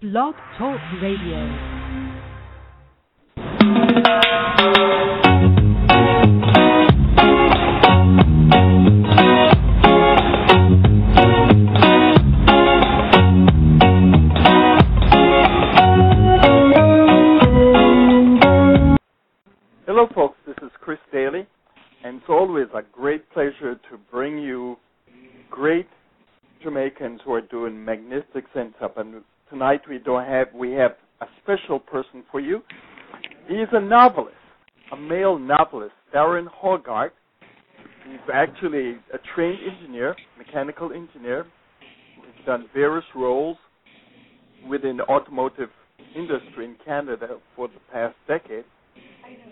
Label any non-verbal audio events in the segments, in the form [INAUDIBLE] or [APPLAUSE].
Blog Talk Radio. Novelist, a male novelist, Darren Hogarth. He's actually a trained engineer, mechanical engineer. He's done various roles within the automotive industry in Canada for the past decade.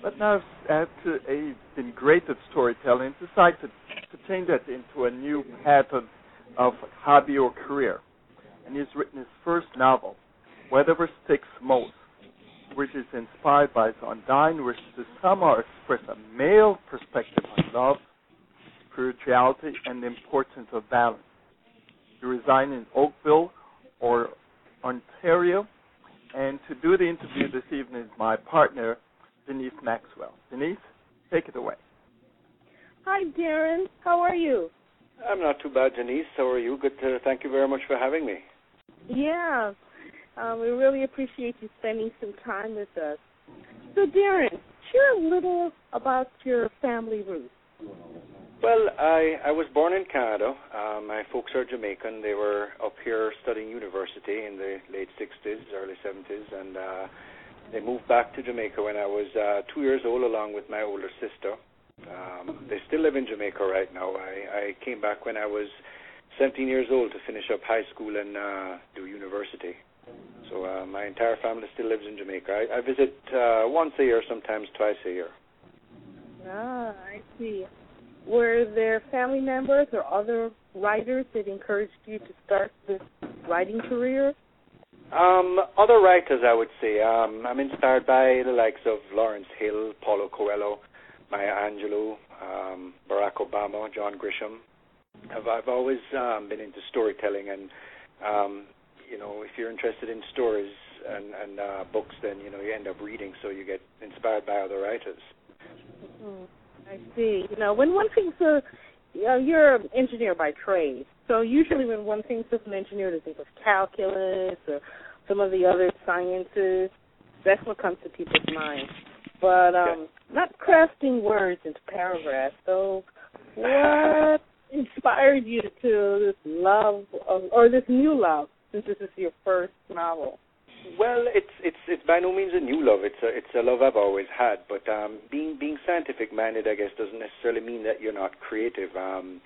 But now, after he's been great at storytelling, decided to, to change that into a new pattern of hobby or career. And he's written his first novel, Whatever Sticks Most, which is inspired by his Undying, which to somehow express a male perspective on love, spirituality, and the importance of balance. He resides in Oakville, or Ontario, and to do the interview this evening is my partner, Denise Maxwell. Denise, take it away. Hi, Darren. How are you? I'm not too bad, Denise. How are you? Good. To, thank you very much for having me. Yeah, um, we really appreciate you spending some time with us. So, Darren, share a little about your family roots. Well, I I was born in Canada. Um, my folks are Jamaican. They were up here studying university in the late '60s, early '70s, and uh, they moved back to Jamaica when I was uh, two years old, along with my older sister. Um, they still live in Jamaica right now. I, I came back when I was 17 years old to finish up high school and uh, do university. So uh, my entire family still lives in Jamaica. I, I visit uh, once a year, sometimes twice a year. Ah, I see. Were there family members or other writers that encouraged you to start this writing career? Um, other writers, I would say. Um, I'm inspired by the likes of Lawrence Hill, Paulo Coelho, Maya Angelou, um, Barack Obama, John Grisham. I've, I've always um, been into storytelling, and um, you know, if you're interested in stories and, and uh, books, then you know you end up reading, so you get inspired by other writers. Mm, I see. You know, when one thinks of, you know, you're an engineer by trade, so usually when one thinks of an engineer, they think of calculus or some of the other sciences. That's what comes to people's minds. But um, not crafting words into paragraphs. So, what [LAUGHS] inspired you to this love of, or this new love, since this is your first novel? Well, it's it's it's by no means a new love. It's a it's a love I've always had. But um, being being scientific minded, I guess, doesn't necessarily mean that you're not creative. Um,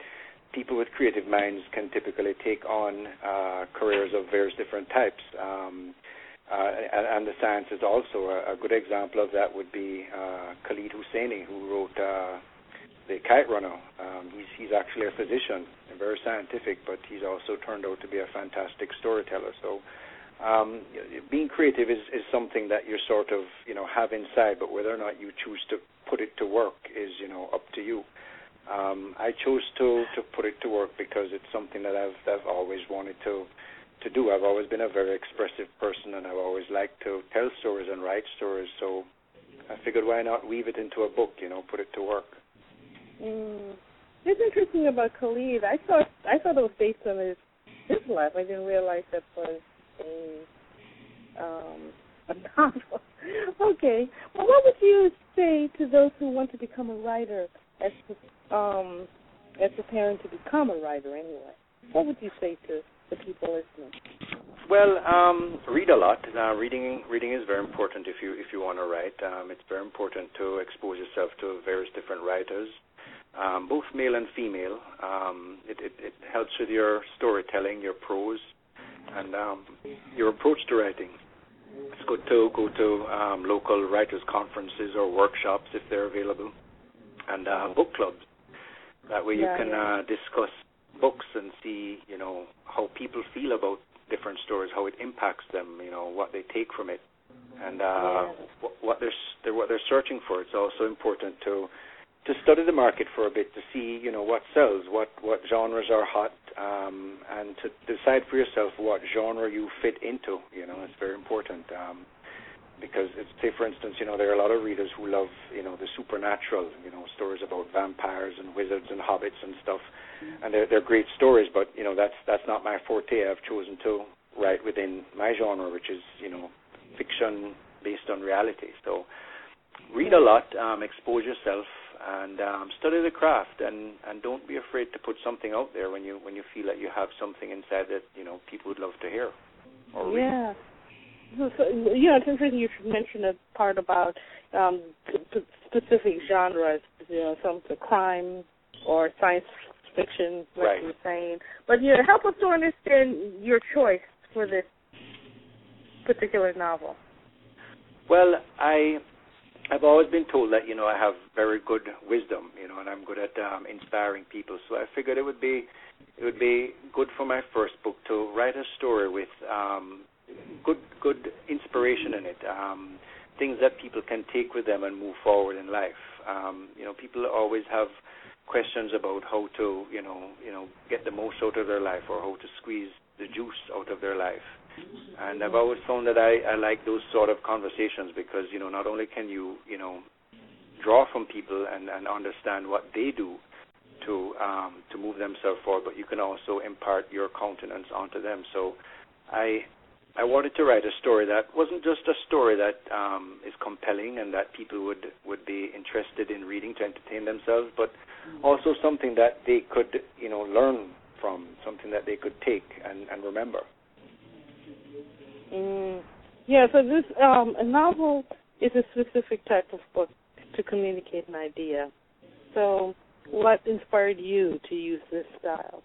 people with creative minds can typically take on uh, careers of various different types. Um, uh, and, and the science is also a, a good example of that would be uh, Khaled Hosseini, who wrote uh, the Kite Runner. Um, he's he's actually a physician, and very scientific, but he's also turned out to be a fantastic storyteller. So, um, being creative is is something that you sort of you know have inside, but whether or not you choose to put it to work is you know up to you. Um, I chose to to put it to work because it's something that I've I've always wanted to to do. I've always been a very expressive person, and I've always liked to tell stories and write stories. So I figured, why not weave it into a book? You know, put it to work. Mm. It's interesting about Khaled. I thought I it was based on his his life. I didn't realize that was a um a [LAUGHS] novel. okay. Well, what would you say to those who want to become a writer as um as preparing to become a writer anyway? What would you say to the people listening? Well, um, read a lot. Uh, reading reading is very important if you if you want to write. Um, it's very important to expose yourself to various different writers um, both male and female. Um, it, it, it helps with your storytelling, your prose. and um, your approach to writing. It's good to go to um, local writers' conferences or workshops if they're available, and uh, book clubs. That way, Yeah, you can yeah. uh, discuss books and see, you know, how people feel about different stories, how it impacts them, you know, what they take from it, and uh, Yeah. what, what they're, they're what they're searching for. It's also important to to study the market for a bit to see, you know, what sells, what what genres are hot, um, and to decide for yourself what genre you fit into. You know, it's very important. Um, because it's, say for instance, you know, there are a lot of readers who love, you know, the supernatural, you know, stories about vampires and wizards and hobbits and stuff, and they're they're great stories. But you know, that's that's not my forte. I've chosen to write within my genre, which is you know, fiction based on reality. So read a lot, um, expose yourself, and um, study the craft, and and don't be afraid to put something out there when you when you feel that you have something inside that you know people would love to hear or. Yeah. So, so, you know, it's interesting you should mention a part about um, p- specific genres, you know, some the crime or science fiction, like Right. you were saying. But you know, help us to understand your choice for this particular novel. Well, I I've always been told that you know I have very good wisdom, you know, and I'm good at um, inspiring people. So I figured it would be it would be good for my first book to write a story with um, good good inspiration in it, um, things that people can take with them and move forward in life. Um, you know, people always have questions about how to you know you know get the most out of their life or how to squeeze the juice out of their life. And I've always found that I, I like those sort of conversations because you know not only can you you know draw from people and, and understand what they do to um, to move themselves forward, but you can also impart your countenance onto them. So I I wanted to write a story that wasn't just a story that um, is compelling and that people would would be interested in reading to entertain themselves, but also something that they could you know learn from, something that they could take and, and remember. Mm. Yeah, so this um, a novel is a specific type of book to communicate an idea. So, what inspired you to use this style?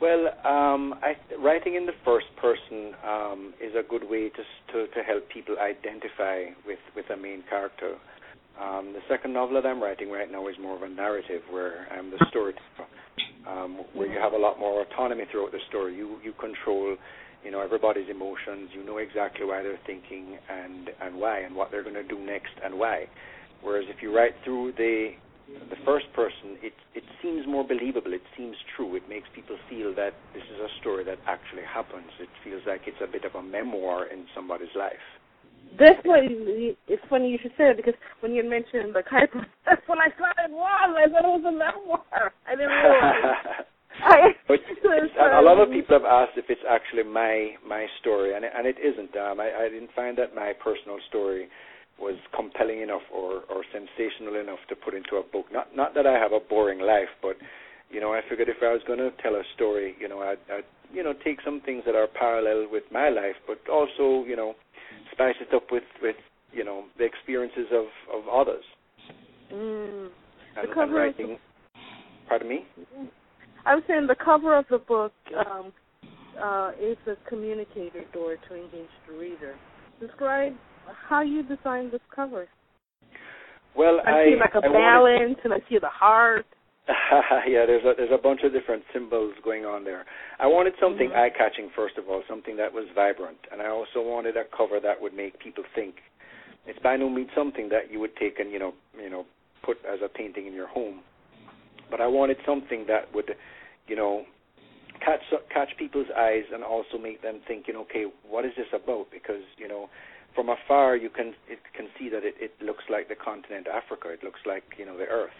Well, um, I, writing in the first person um, is a good way to, to to help people identify with with a main character. Um, the second novel that I'm writing right now is more of a narrative, where I'm the storyteller, um, where you have a lot more autonomy throughout the story. You you control, you know, everybody's emotions. You know exactly why they're thinking and and why, and what they're going to do next and why. Whereas if you write through the the first person, it it seems more believable. It seems true. It makes people feel that this is a story that actually happens. It feels like it's a bit of a memoir in somebody's life. That's why it's funny you should say it because when you mentioned the Kuiper, [LAUGHS] that's when I it was. I thought it was a memoir. I didn't realize. I, But it's, a lot of people have asked if it's actually my my story, and it, and it isn't. Um, I, I didn't find that my personal story was compelling enough or or sensational enough to put into a book. Not not that I have a boring life, but you know, I figured if I was going to tell a story, you know, I'd, I'd you know take some things that are parallel with my life, but also you know spice it up with with you know the experiences of of others Mm. and, cover and writing. Pardon me. I was saying the cover of the book um, uh, is a communicator door to engage the reader. Describe how you designed this cover. Well, I, I see like a I wanted- balance, and I see the heart. [LAUGHS] yeah, there's a there's a bunch of different symbols going on there. I wanted something Mhm. eye-catching first of all, something that was vibrant, and I also wanted a cover that would make people think. It's by no means something that you would take and you know you know put as a painting in your home, but I wanted something that would, you know, catch catch people's eyes and also make them think, you know, okay, what is this about? Because you know, from afar you can it can see that it, it looks like the continent Africa. It looks like you know the Earth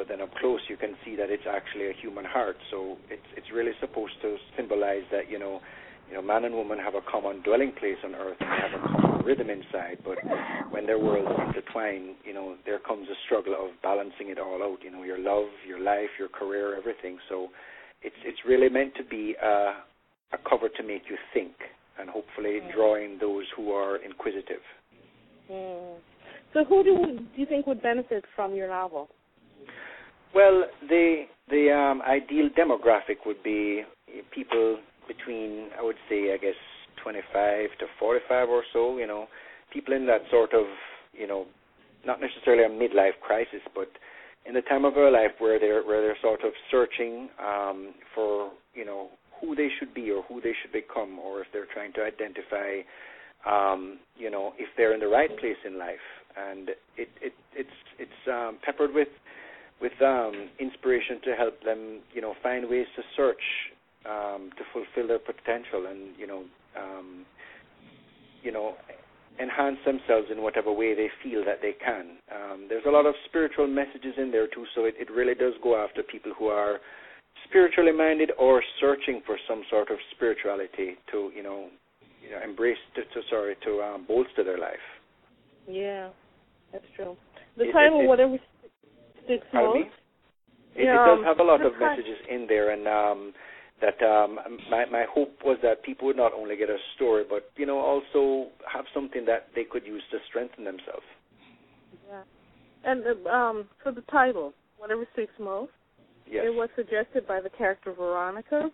but then up close you can see that it's actually a human heart. So it's it's really supposed to symbolize that you know, you know, man and woman have a common dwelling place on earth and they have a common rhythm inside. But when their worlds intertwine, you know, there comes a struggle of balancing it all out. You know, your love, your life, your career, everything. So it's it's really meant to be a a cover to make you think and hopefully draw in those who are inquisitive. Mm. So, who do, do you think would benefit from your novel? Well, the the um, ideal demographic would be people between I would say I guess 25 to 45 or so. You know, people in that sort of you know not necessarily a midlife crisis, but in the time of their life where they're where they're sort of searching um, for you know who they should be or who they should become, or if they're trying to identify um, you know if they're in the right place in life, and it it it's it's um, peppered with with um, inspiration to help them you know find ways to search um, to fulfill their potential and you know um, you know enhance themselves in whatever way they feel that they can. Um, there's a lot of spiritual messages in there too, so it, it really does go after people who are spiritually minded or searching for some sort of spirituality to you know, you know embrace to, to sorry to um, bolster their life. Yeah, that's true. The It- title, it- whatever sticks most. It, Yeah, it does um, have a lot of messages in there, and um, that um, my my hope was that people would not only get a story, but you know also have something that they could use to strengthen themselves. Yeah. And uh, um, for the title, whatever sticks most, Yes. it was suggested by the character Veronica,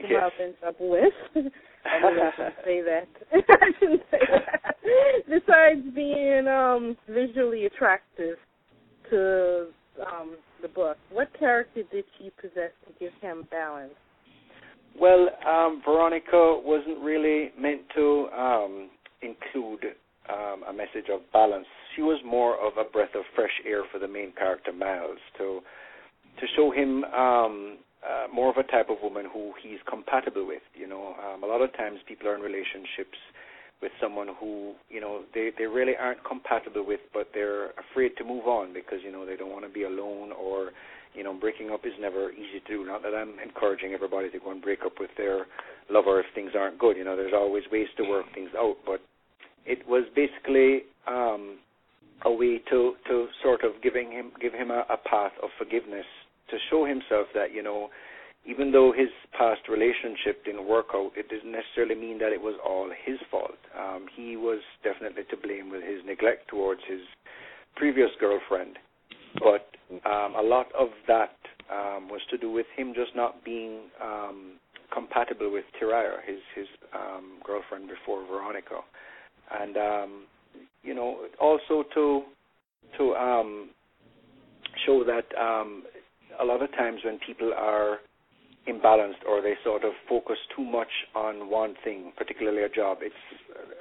who Yes. Ends up with. [LAUGHS] I I shouldn't [LAUGHS] say that. [LAUGHS] I shouldn't say that. Besides being um, visually attractive to um, the book, what character did she possess to give him balance? Well, um, Veronica wasn't really meant to um, include um, a message of balance. She was more of a breath of fresh air for the main character Miles to to show him um, uh, more of a type of woman who he's compatible with. You know, um, a lot of times people are in relationships with someone who you know they they really aren't compatible with, but they're afraid to move on because you know they don't want to be alone or you know, breaking up is never easy to do. Not that I'm encouraging everybody to go and break up with their lover if things aren't good. You know, there's always ways to work things out. But it was basically um, a way to to sort of giving him give him a, a path of forgiveness to show himself that you know, even though his past relationship didn't work out, it doesn't necessarily mean that it was all his fault. Um, he was definitely to blame with his neglect towards his previous girlfriend but um, a lot of that um, was to do with him just not being um, compatible with Tiraya, his his um, girlfriend before Veronica, and um, you know also to to um, show that um, a lot of times when people are imbalanced or they sort of focus too much on one thing, particularly a job, it's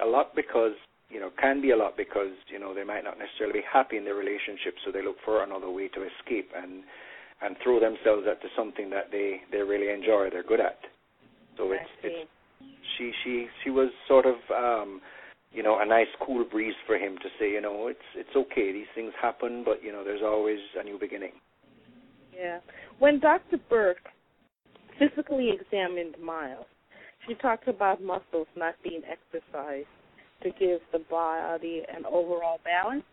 a lot because you know, can be a lot because, you know, they might not necessarily be happy in their relationship, so they look for another way to escape and and throw themselves into something that they they really enjoy, they're good at. So it's it's she she she was sort of um you know, a nice cool breeze for him to say, you know, it's it's okay, these things happen, but you know, there's always a new beginning. Yeah. When Dr. Burke physically examined Miles, she talked about muscles not being exercised to give the body an overall balance.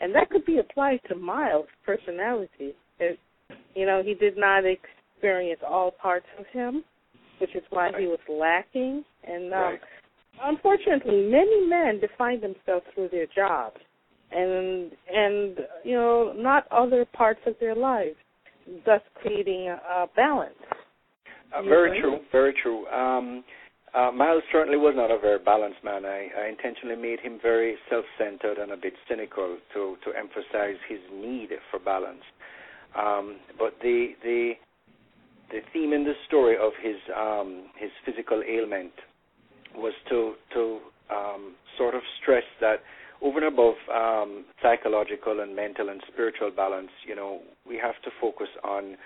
And that could be applied to Miles' personality. It, you know, he did not experience all parts of him, which is why he was lacking. And um, Right. unfortunately, many men define themselves through their jobs, and and you know, not other parts of their lives, thus creating a, a balance. Uh, very true, very true. Um, uh, Miles certainly was not a very balanced man. I, I intentionally made him very self-centered and a bit cynical to to emphasize his need for balance. Um, but the the the theme in the story of his um, his physical ailment was to to um, sort of stress that over and above um, psychological and mental and spiritual balance, you know, we have to focus on,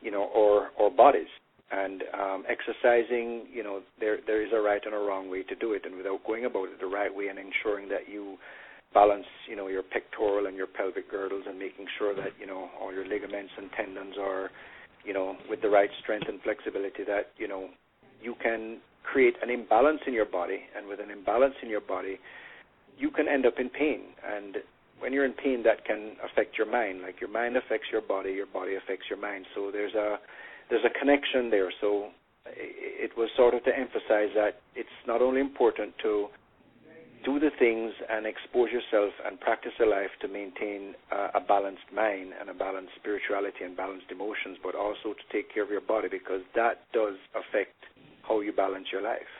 you know, our our bodies and um, exercising. You know, there there is a right and a wrong way to do it, and without going about it the right way and ensuring that you balance, you know, your pectoral and your pelvic girdles, and making sure that you know all your ligaments and tendons are, you know, with the right strength and flexibility that you know you can create an imbalance in your body, and with an imbalance in your body, you can end up in pain. And when you're in pain, that can affect your mind. Like your mind affects your body, your body affects your mind. So there's a there's a connection there. So it was sort of to emphasize that it's not only important to do the things and expose yourself and practice a life to maintain uh, a balanced mind and a balanced spirituality and balanced emotions, but also to take care of your body because that does affect how you balance your life.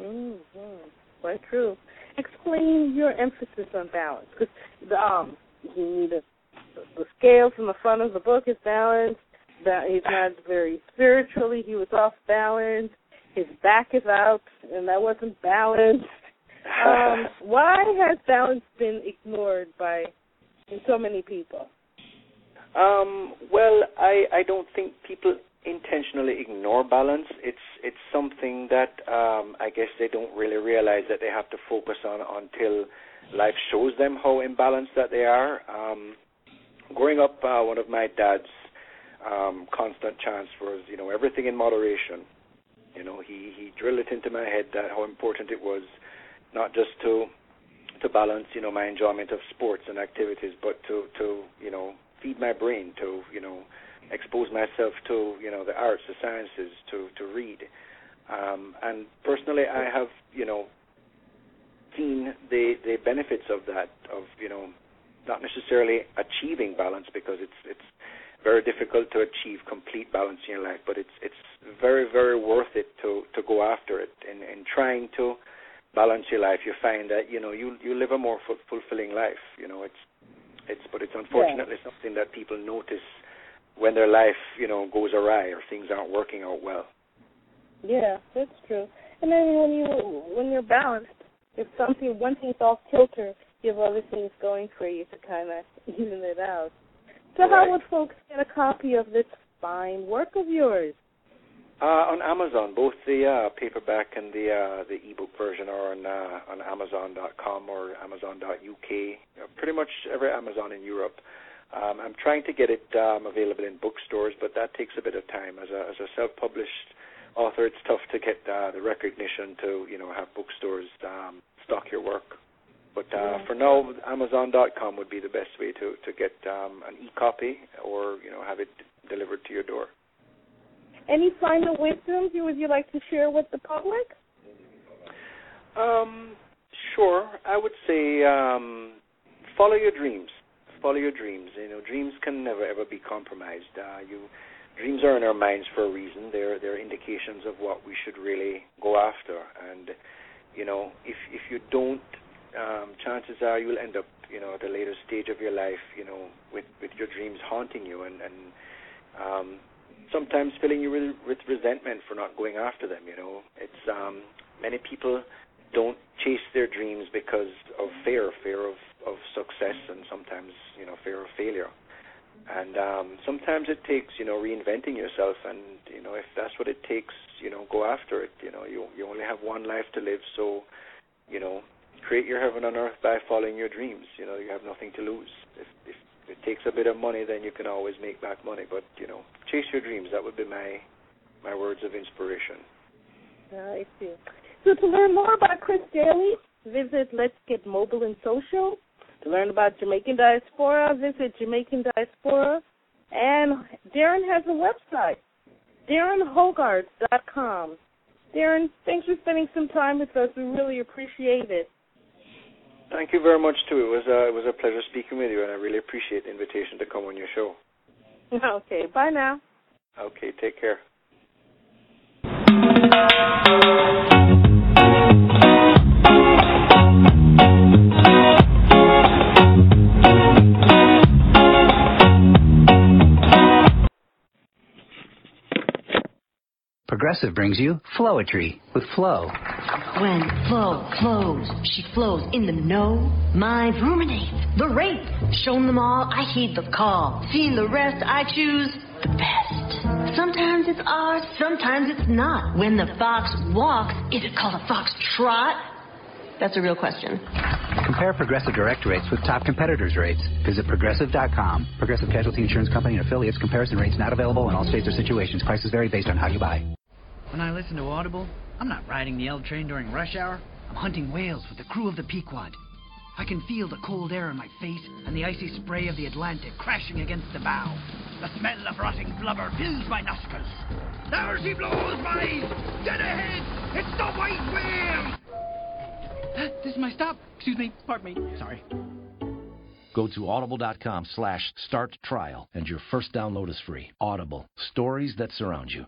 Mm-hmm. Quite true. Explain your emphasis on balance, because um, a, the scale from the front of the book is balanced. That he's not very spiritually. He was off balance. His back is out, and that wasn't balanced. Um, [LAUGHS] why has balance been ignored by so many people? Um, well, I I don't think people intentionally ignore balance. It's it's something that um, I guess they don't really realize that they have to focus on until life shows them how imbalanced that they are. Um, growing up, uh, one of my dad's um, constant was, you know, everything in moderation. You know, he he drilled it into my head that how important it was, not just to to balance, you know, my enjoyment of sports and activities, but to to you know feed my brain, to you know expose myself to you know the arts, the sciences, to to read. Um, and personally, I have you know seen the the benefits of that of you know not necessarily achieving balance because it's it's very difficult to achieve complete balance in your life, but it's it's very very worth it to to go after it in in trying to balance your life. You find that you know you you live a more fulfilling life. You know it's it's but it's unfortunately yeah. something that people notice when their life, you know, goes awry or things aren't working out well. Yeah, that's true. And then when you when you're balanced, if something one thing's off kilter, you have other things going for you to kind of [LAUGHS] even it out. So how would folks get a copy of this fine work of yours? Uh, on Amazon, both the uh, paperback and the uh, the ebook version are on uh, on Amazon.com or Amazon.uk. pretty much every Amazon in Europe. Um, I'm trying to get it um, available in bookstores, but that takes a bit of time. As a, as a self-published author, it's tough to get uh, the recognition to you know have bookstores um, stock your work. But uh, yeah. for now, Amazon.com would be the best way to to get um, an e-copy or you know have it delivered to your door. Any final wisdoms you would you like to share with the public? Um, sure. I would say um, follow your dreams follow your dreams. You know, dreams can never ever be compromised. Uh, you dreams are in our minds for a reason. They're they're indications of what we should really go after. And you know, if if you don't, um, chances are you'll end up, you know, at a later stage of your life, you know, with with your dreams haunting you and and um, sometimes filling you with, with resentment for not going after them. You know, it's um, many people don't chase their dreams because of fear, fear of of success and sometimes you know fear of failure and um sometimes it takes you know reinventing yourself and you know if that's what it takes you know go after it you know you you only have one life to live so you know create your heaven on earth by following your dreams you know you have nothing to lose if if it takes a bit of money then you can always make back money but you know chase your dreams that would be my my words of inspiration uh, I see. So to learn more about Chris Daly, visit Let's Get Mobile and Social to learn about Jamaican diaspora, visit Jamaican diaspora. And Darren has a website, DarrenHogarth.com. Darren, thanks for spending some time with us. We really appreciate it. Thank you very much too. It was uh, it was a pleasure speaking with you, and I really appreciate the invitation to come on your show. [LAUGHS] Okay, bye now. Okay, take care. Progressive brings you Flowetry with Flo. When Flo flows, she flows in the know. Minds ruminate, the rate. Shown them all, I heed the call. Seeing the rest, I choose the best. Sometimes it's ours, sometimes it's not. When the fox walks, is it called a fox trot? That's a real question. Compare Progressive direct rates with top competitors' rates. Visit progressive.com. Progressive Casualty Insurance Company and affiliates. Comparison rates not available in all states or situations. Prices vary based on how you buy. When I listen to Audible, I'm not riding the L train during rush hour. I'm hunting whales with the crew of the Pequod. I can feel the cold air on my face and the icy spray of the Atlantic crashing against the bow. The smell of rotting blubber fills my nostrils. There she blows, boys! Dead ahead! It's the white whale! This is my stop. Excuse me. Pardon me. Sorry. Go to audible.com slash start trial and your first download is free. Audible. Stories that surround you.